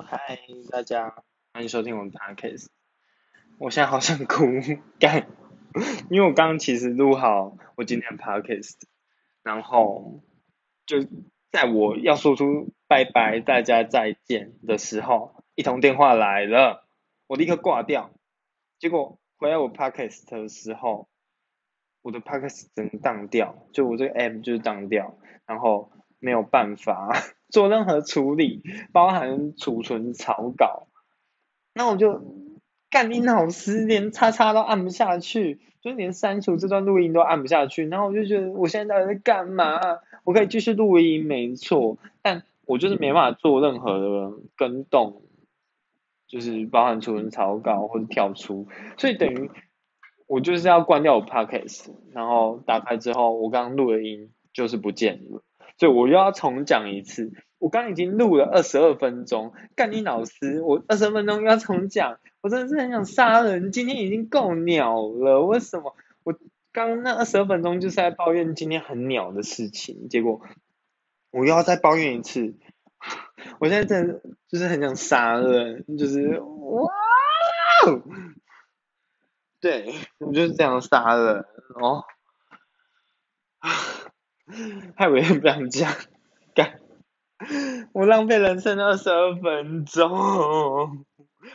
嗨，大家欢迎收听我的 podcast。我现在好想哭，干，因为我刚刚其实录好我今天的 podcast，然后就在我要说出拜拜，大家再见的时候，一通电话来了，我立刻挂掉。结果回来我 podcast 的时候，我的 podcast 整个当掉，就我这个 app 就是当掉，然后没有办法。做任何处理，包含储存草稿，那我就干你老师，连叉叉都按不下去，就连删除这段录音都按不下去。然后我就觉得，我现在到底在干嘛？我可以继续录音，没错，但我就是没办法做任何的跟动，就是包含储存草稿或者跳出，所以等于我就是要关掉我 podcast，然后打开之后，我刚刚录的音就是不见了。所以我又要重讲一次，我刚已经录了二十二分钟，干你老师，我二十分钟又要重讲，我真的是很想杀人。今天已经够鸟了，为什么我刚那二十二分钟就是在抱怨今天很鸟的事情，结果我又要再抱怨一次，我现在真的就是很想杀人，就是哇，对我就是这样杀人哦。害我也不想讲，干，我浪费人生二十二分钟，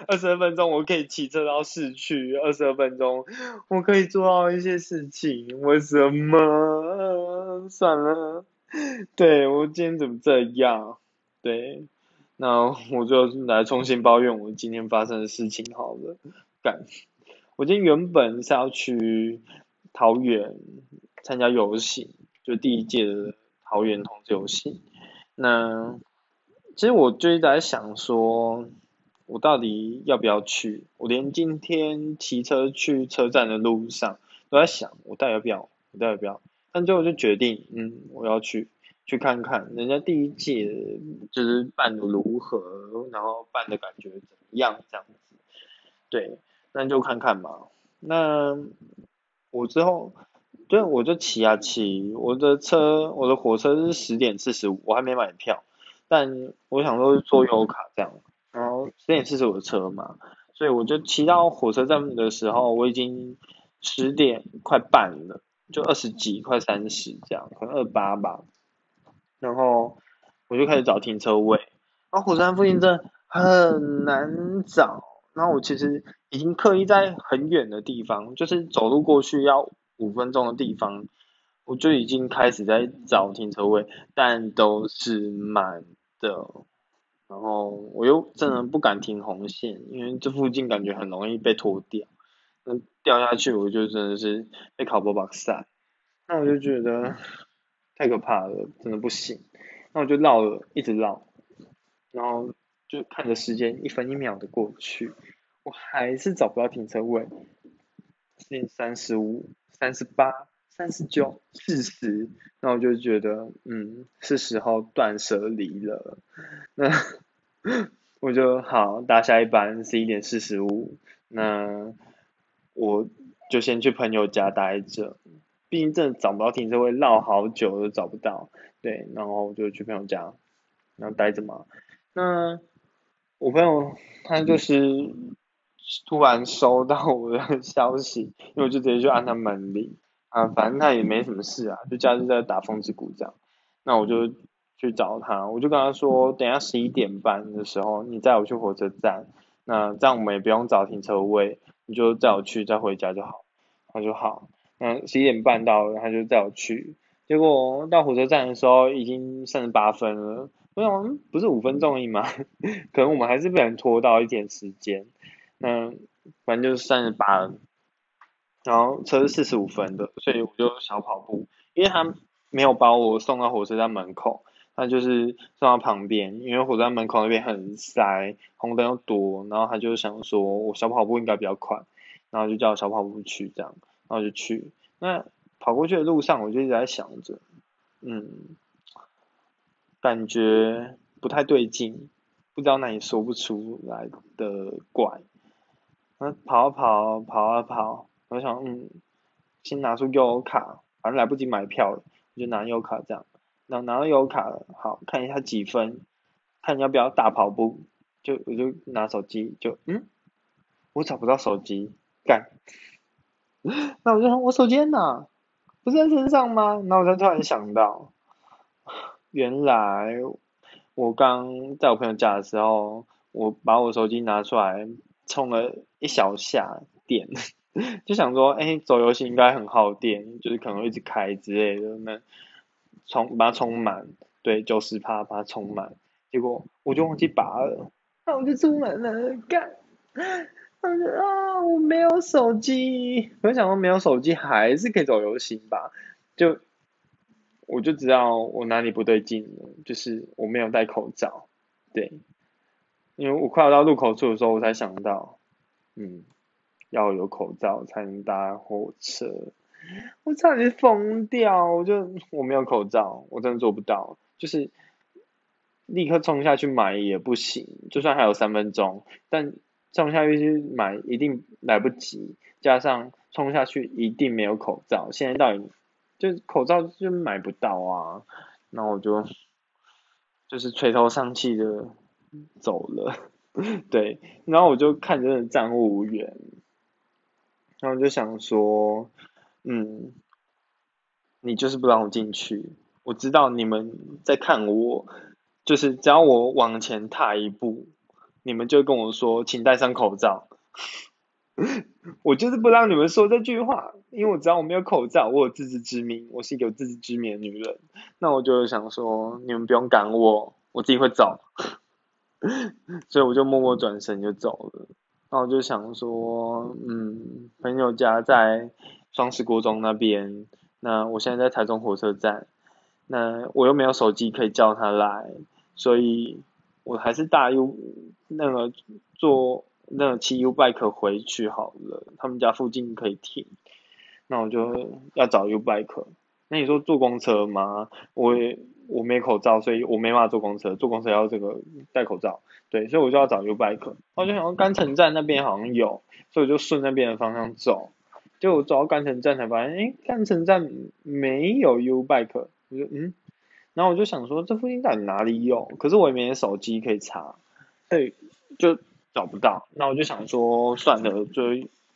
二十二分钟我可以骑车到市区，二十二分钟我可以做到一些事情，为什么？算了，对我今天怎么这样？对，那我就来重新抱怨我今天发生的事情好了，干，我今天原本是要去桃园参加游行。就第一届的桃园同志游戏，那其实我就一直在想说，我到底要不要去？我连今天骑车去车站的路上都在想，我到底要不要？我到底要不要？但最后就决定，嗯，我要去，去看看人家第一届就是办的如何，然后办的感觉怎么样，这样子。对，那就看看嘛。那我之后。对，我就骑啊骑，我的车，我的火车是十点四十五，我还没买票，但我想说坐优卡这样，然后十点四十五的车嘛，所以我就骑到火车站的时候，我已经十点快半了，就二十几，快三十这样，可能二八吧，然后我就开始找停车位，然后火车站附近真的很难找，然后我其实已经刻意在很远的地方，就是走路过去要。五分钟的地方，我就已经开始在找停车位，但都是满的。然后我又真的不敢停红线，因为这附近感觉很容易被拖掉。那掉下去，我就真的是被考波把塞。那我就觉得太可怕了，真的不行。那我就绕了，一直绕，然后就看着时间一分一秒的过去，我还是找不到停车位。点三十五。三十八、三十九、四十，那我就觉得，嗯，是时候断舍离了。那 我就好搭下一班十一点四十五，那我就先去朋友家待着，毕竟真的找不到停车位，绕好久都找不到。对，然后我就去朋友家，然后待着嘛。那我朋友他就是。突然收到我的消息，因为我就直接去按他门铃啊，反正他也没什么事啊，就假日在打风之谷这样。那我就去找他，我就跟他说，等下十一点半的时候，你载我去火车站，那这样我们也不用找停车位，你就载我去再回家就好。他说好，那十一点半到了，他就载我去。结果到火车站的时候已经三十八分了，我想不是五分钟而已吗？可能我们还是被人拖到一点时间。嗯，反正就是三十八，然后车是四十五分的，所以我就小跑步，因为他没有把我送到火车站门口，他就是送到旁边，因为火车站门口那边很塞，红灯又多，然后他就想说我小跑步应该比较快，然后就叫我小跑步去这样，然后就去，那跑过去的路上我就一直在想着，嗯，感觉不太对劲，不知道哪里说不出来的怪。跑啊跑，跑啊跑，我想，嗯，先拿出优卡，反正来不及买票了，我就拿优卡这样，然后拿到优卡了，好看一下几分，看要不要大跑步，就我就拿手机就嗯，我找不到手机，干，那我就说我手机在哪？不是在身上吗？然后我才突然想到，原来我刚在我朋友家的时候，我把我手机拿出来充了一小下电，就想说，哎，走游戏应该很耗电，就是可能一直开之类的，那充把它充满，对，九十趴把它充满，结果我就忘记拔了。那我就出门了，干，我就啊，我没有手机，我想说没有手机还是可以走游行吧，就我就知道我哪里不对劲了，就是我没有戴口罩，对，因为我快要到路口处的时候，我才想到，嗯，要有口罩才能搭火车，我差点疯掉，我就我没有口罩，我真的做不到，就是。立刻冲下去买也不行，就算还有三分钟，但冲下去去买一定来不及，加上冲下去一定没有口罩，现在到底就口罩就买不到啊，那我就就是垂头丧气的走了，对，然后我就看着站务员，然后就想说，嗯，你就是不让我进去，我知道你们在看我。就是只要我往前踏一步，你们就跟我说，请戴上口罩。我就是不让你们说这句话，因为我知道我没有口罩，我有自知之明，我是一个有自知之明的女人。那我就想说，你们不用赶我，我自己会走。所以我就默默转身就走了。那我就想说，嗯，朋友家在双十国中那边，那我现在在台中火车站，那我又没有手机可以叫他来。所以，我还是大 U 那个坐那个骑 U bike 回去好了，他们家附近可以停。那我就要找 U bike。那你说坐公车吗？我我没口罩，所以我没办法坐公车。坐公车要这个戴口罩，对，所以我就要找 U bike。我就想到甘城站那边好像有，所以我就顺那边的方向走。结果走到甘城站才发现，哎，甘城站没有 U bike。我就嗯。然后我就想说，这附近到底哪里有？可是我也没手机可以查，对，就找不到。那我就想说，算了，就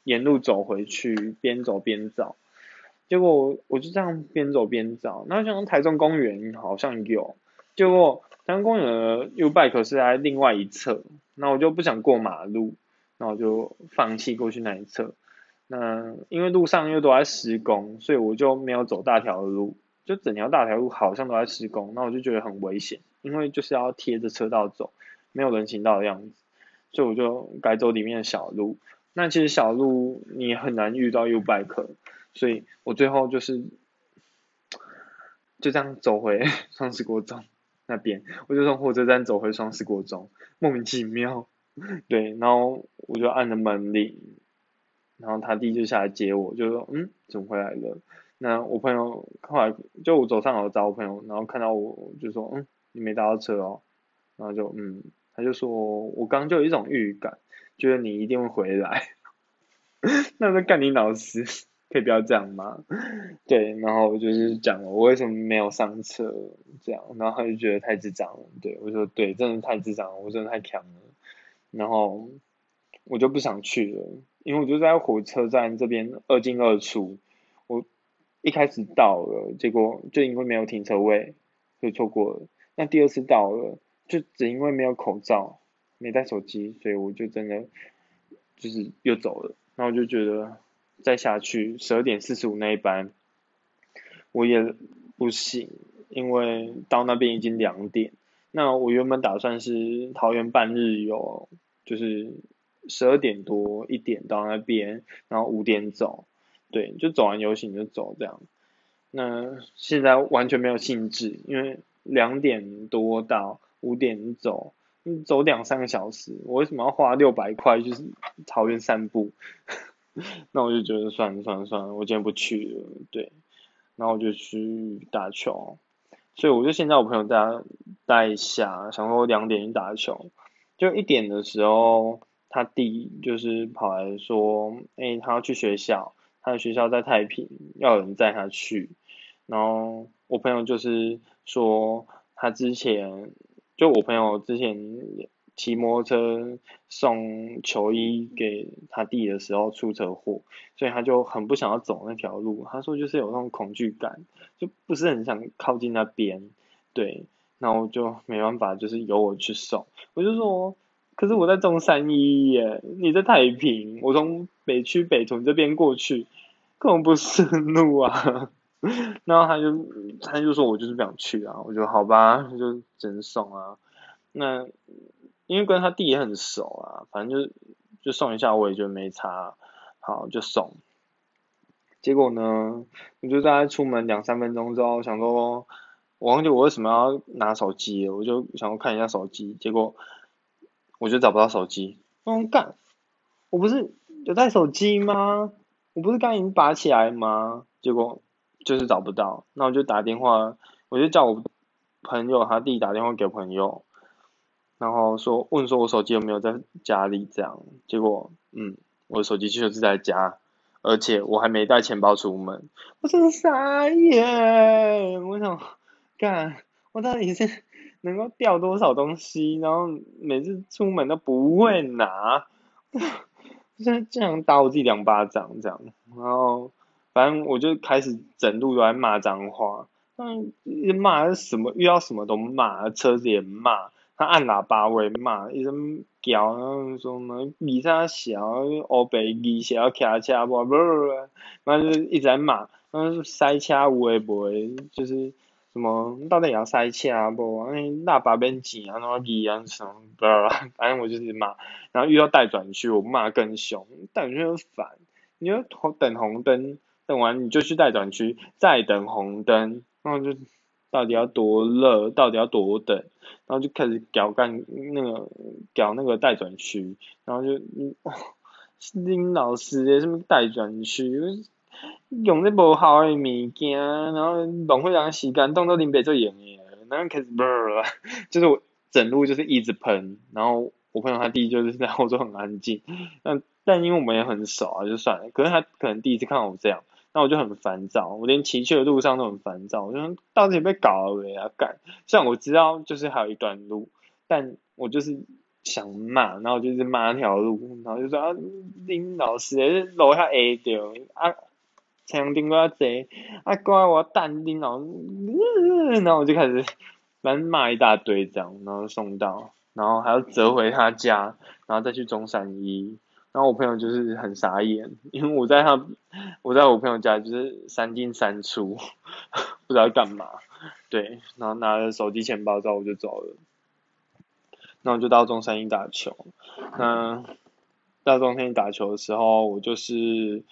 沿路走回去，边走边找。结果我就这样边走边找，那像台中公园好像有，结果台中公园的 U bike 是在另外一侧，那我就不想过马路，那我就放弃过去那一侧。那因为路上又都在施工，所以我就没有走大条路。就整条大条路好像都在施工，那我就觉得很危险，因为就是要贴着车道走，没有人行道的样子，所以我就改走里面的小路。那其实小路你很难遇到 U bike，所以我最后就是就这样走回 双十国中那边，我就从火车站走回双十国中，莫名其妙，对，然后我就按了门铃，然后他弟就下来接我，就说嗯，怎么回来了？那我朋友后来就我走上楼找我朋友，然后看到我就说，嗯，你没搭到车哦，然后就嗯，他就说我刚就有一种预感，觉得你一定会回来，那在干你老师，可以不要这样吗？对，然后我就是讲了我为什么没有上车这样，然后他就觉得太智障了，对我说对，真的太智障了，我真的太强了，然后我就不想去了，因为我就在火车站这边二进二出。我一开始到了，结果就因为没有停车位，就错过了。那第二次到了，就只因为没有口罩、没带手机，所以我就真的就是又走了。然后我就觉得再下去十二点四十五那一班，我也不行，因为到那边已经两点。那我原本打算是桃园半日游，就是十二点多一点到那边，然后五点走。对，就走完游行就走这样。那现在完全没有兴致，因为两点多到五点走，走两三个小时，我为什么要花六百块就是桃园散步？那我就觉得算了算了算了，我今天不去了。对，然后我就去打球，所以我就先在我朋友家待一下，想说两点去打球。就一点的时候，他弟就是跑来说，哎，他要去学校。他的学校在太平，要有人载他去。然后我朋友就是说，他之前就我朋友之前骑摩托车送球衣给他弟的时候出车祸，所以他就很不想要走那条路。他说就是有那种恐惧感，就不是很想靠近那边。对，然后就没办法，就是由我去送。我就说，可是我在中山一耶，你在太平，我从北区北屯这边过去，根本不是路啊。然后他就他就说我就是不想去啊，我就好吧，就只能送啊。那因为跟他弟也很熟啊，反正就就送一下，我也觉得没差，好就送。结果呢，我就大概出门两三分钟之后，想说，我忘记我为什么要拿手机，我就想要看一下手机，结果我就找不到手机。我干，我不是有带手机吗？我不是刚已经拔起来吗？结果就是找不到，那我就打电话，我就叫我朋友他弟打电话给朋友。然后说问说我手机有没有在家里这样，结果嗯，我的手机确实是在家，而且我还没带钱包出门，我真的傻眼，我想干，我到底是能够掉多少东西，然后每次出门都不会拿，现在这样打我自己两巴掌这样，然后反正我就开始整路都在骂脏话，嗯，骂什么遇到什么都骂，车子也骂。他按喇叭会骂，一直叫，然后说什么比他小，欧北二小开车不不不，然后就一直在骂，然后塞车有诶无诶，就是什么到底要塞车不？哎，喇叭变紧啊，那么二啊什么，不知道，反正我就是骂，然后遇到待转区，我骂更凶，待转区很烦，你要等红灯，等完你就去待转区，再等红灯，然后就。到底要多热？到底要多等？然后就开始搞干那个搞那个待转区，然后就哇，林老师诶，什么待转区，用的无好诶物件，然后浪费人时间，当做林北做演诶，然后开始啵，就是我整路就是一直喷，然后我朋友他弟就是在后座很安静，但但因为我们也很熟啊，就算了，可是他可能第一次看到我这样。那我就很烦躁，我连骑去的路上都很烦躁，我就到底被搞了呀？干，虽然我知道就是还有一段路，但我就是想骂，然后就是骂那条路，然后就说啊，林老师，楼下 A 掉啊，墙顶我要坐，啊，怪我淡定老，然后我就开始反正骂一大堆这样，然后送到，然后还要折回他家，然后再去中山医。然后我朋友就是很傻眼，因为我在他，我在我朋友家就是三进三出，不知道干嘛，对，然后拿着手机、钱包之后我就走了，那我就到中山一打球，那到中山一打球的时候，我就是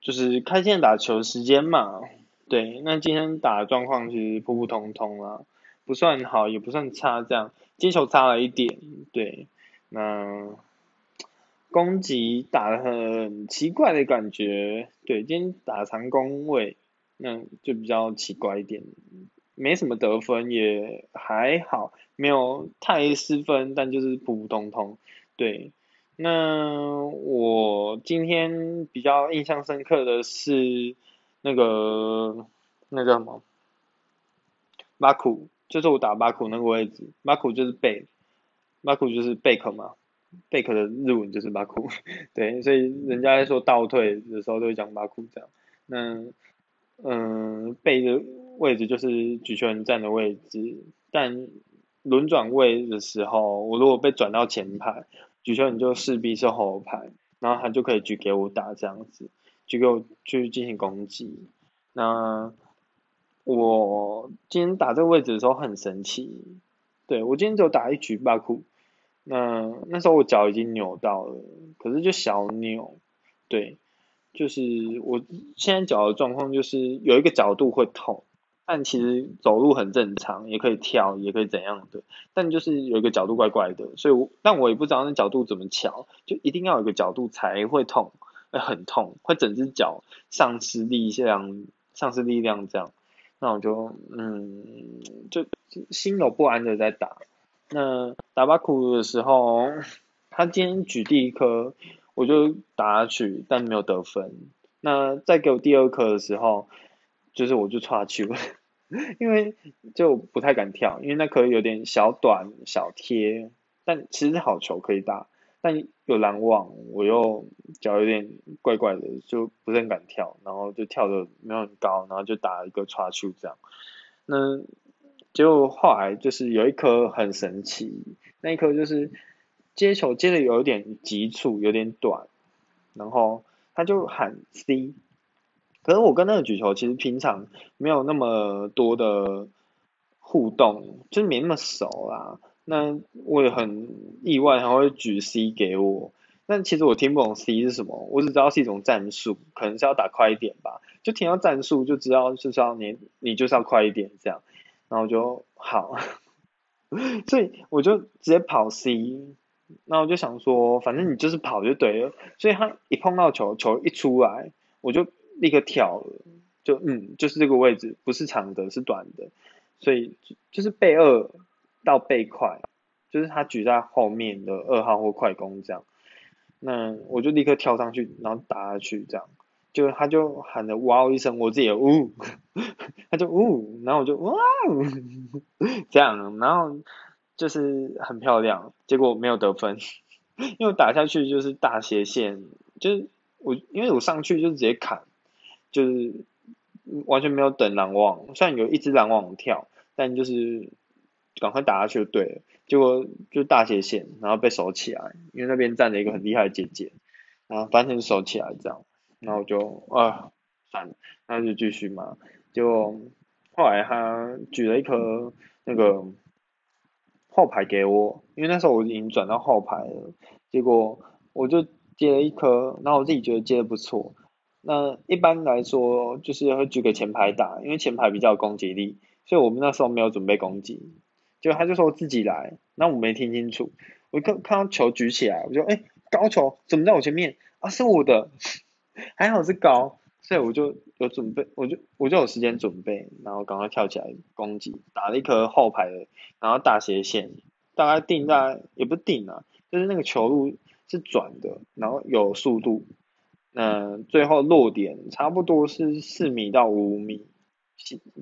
就是开线打球时间嘛，对，那今天打的状况其实普普通通啊，不算好也不算差，这样接球差了一点，对，那。攻击打的很奇怪的感觉，对，今天打长攻位，那就比较奇怪一点，没什么得分，也还好，没有太失分，但就是普普通通，对。那我今天比较印象深刻的是那个那叫什么？马库，就是我打马库那个位置，马库就是贝，马库就是贝壳嘛。贝壳的日文就是马库，对，所以人家在说倒退的时候都会讲马库这样。那嗯，背的位置就是举球人站的位置，但轮转位的时候，我如果被转到前排，举球人就势必是后排，然后他就可以举给我打这样子，举给我去进行攻击。那我今天打这个位置的时候很神奇，对我今天只有打一局巴库。那那时候我脚已经扭到了，可是就小扭，对，就是我现在脚的状况就是有一个角度会痛，但其实走路很正常，也可以跳，也可以怎样的，但就是有一个角度怪怪的，所以我但我也不知道那角度怎么调，就一定要有一个角度才会痛，会很痛，会整只脚丧失力量，丧失力量这样，那我就嗯，就心有不安的在打。那打巴库的时候，他今天举第一颗，我就打下去，但没有得分。那再给我第二颗的时候，就是我就差球，因为就不太敢跳，因为那颗有点小短小贴，但其实好球可以打，但有拦网，我又脚有点怪怪的，就不是很敢跳，然后就跳的没有很高，然后就打一个叉球这样。那结果后来就是有一颗很神奇，那一颗就是接球接的有点急促，有点短，然后他就喊 C。可是我跟那个举球其实平常没有那么多的互动，就是没那么熟啦。那我也很意外，他会举 C 给我。但其实我听不懂 C 是什么，我只知道是一种战术，可能是要打快一点吧。就听到战术就知道就是要你你就是要快一点这样，然后就好，所以我就直接跑 C。那我就想说，反正你就是跑就对了。所以他一碰到球，球一出来，我就。立刻跳了，就嗯，就是这个位置，不是长的，是短的，所以就是背二到背快，就是他举在后面的二号或快攻这样，那我就立刻跳上去，然后打下去这样，就他就喊了哇哦一声，我自己也呜，他就呜，然后我就哇哦，这样，然后就是很漂亮，结果没有得分，因为打下去就是大斜线，就是我因为我上去就直接砍。就是完全没有等拦网，虽然有一只拦网跳，但就是赶快打下去就对了。结果就大斜线，然后被守起来，因为那边站着一个很厉害的姐姐，然后反正守起来这样，然后就啊算了，那就继续嘛。结果后来他举了一颗那个后排给我，因为那时候我已经转到后排了，结果我就接了一颗，然后我自己觉得接的不错。那一般来说就是会举给前排打，因为前排比较有攻击力，所以我们那时候没有准备攻击，就他就说自己来，那我没听清楚，我看看到球举起来，我就哎高球怎么在我前面啊是我的，还好是高，所以我就有准备，我就我就有时间准备，然后赶快跳起来攻击，打了一颗后排的，然后大斜线，大概定在也不定啊，就是那个球路是转的，然后有速度。那最后落点差不多是四米到五米，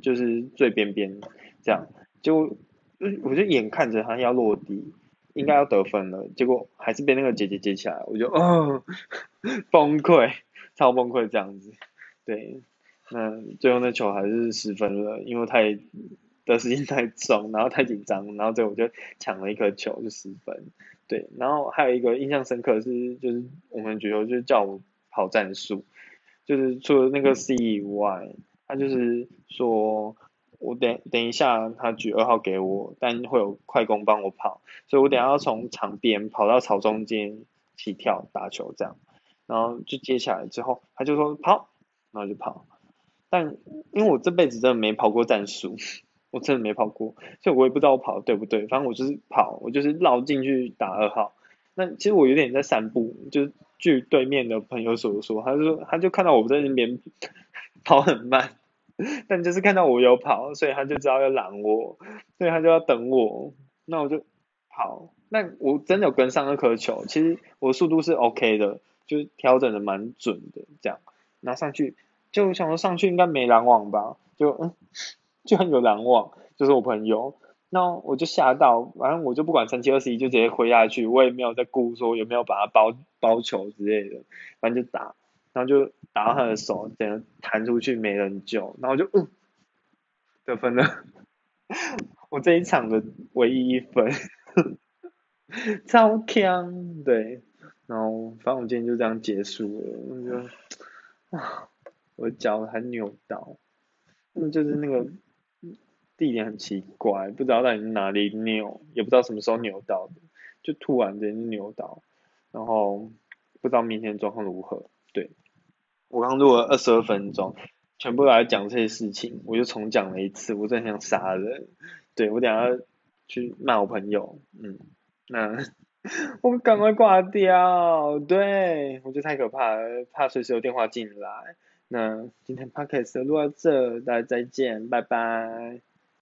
就是最边边这样，就我就眼看着他要落地，应该要得分了，结果还是被那个姐姐接起来，我就哦 崩溃，超崩溃这样子，对，那最后那球还是失分了，因为太的时间太重，然后太紧张，然后最后我就抢了一颗球就失分，对，然后还有一个印象深刻是就是我们举球就叫我。跑战术，就是除了那个 C 以外，他就是说，我等等一下他举二号给我，但会有快攻帮我跑，所以我等下要从场边跑到草中间起跳打球这样，然后就接下来之后，他就说跑，然后就跑，但因为我这辈子真的没跑过战术，我真的没跑过，所以我也不知道我跑的对不对，反正我就是跑，我就是绕进去打二号，那其实我有点在散步，就是。据对面的朋友所说，他就说他就看到我在那边 跑很慢，但就是看到我有跑，所以他就知道要拦我，所以他就要等我。那我就跑，那我真的有跟上那颗球，其实我速度是 OK 的，就是调整的蛮准的，这样。拿上去就想说上去应该没拦网吧，就嗯，就很有拦网，就是我朋友。那我就吓到，反正我就不管三七二十一，就直接挥下去，我也没有在顾说有没有把它包包球之类的，反正就打，然后就打到他的手，等个弹出去没人救，然后就嗯得分了，我这一场的唯一一分，超强，对，然后反正我今天就这样结束了，我就啊，我脚还扭到，嗯，就是那个。地点很奇怪，不知道在哪里扭，也不知道什么时候扭到的，就突然间扭到，然后不知道明天状况如何。对，我刚录了二十二分钟，全部来讲这些事情，我就重讲了一次，我真的想杀人。对我等下去骂我朋友，嗯，那 我赶快挂掉，对我觉得太可怕了，怕随时有电话进来。那今天 podcast 录到这，大家再见，拜拜。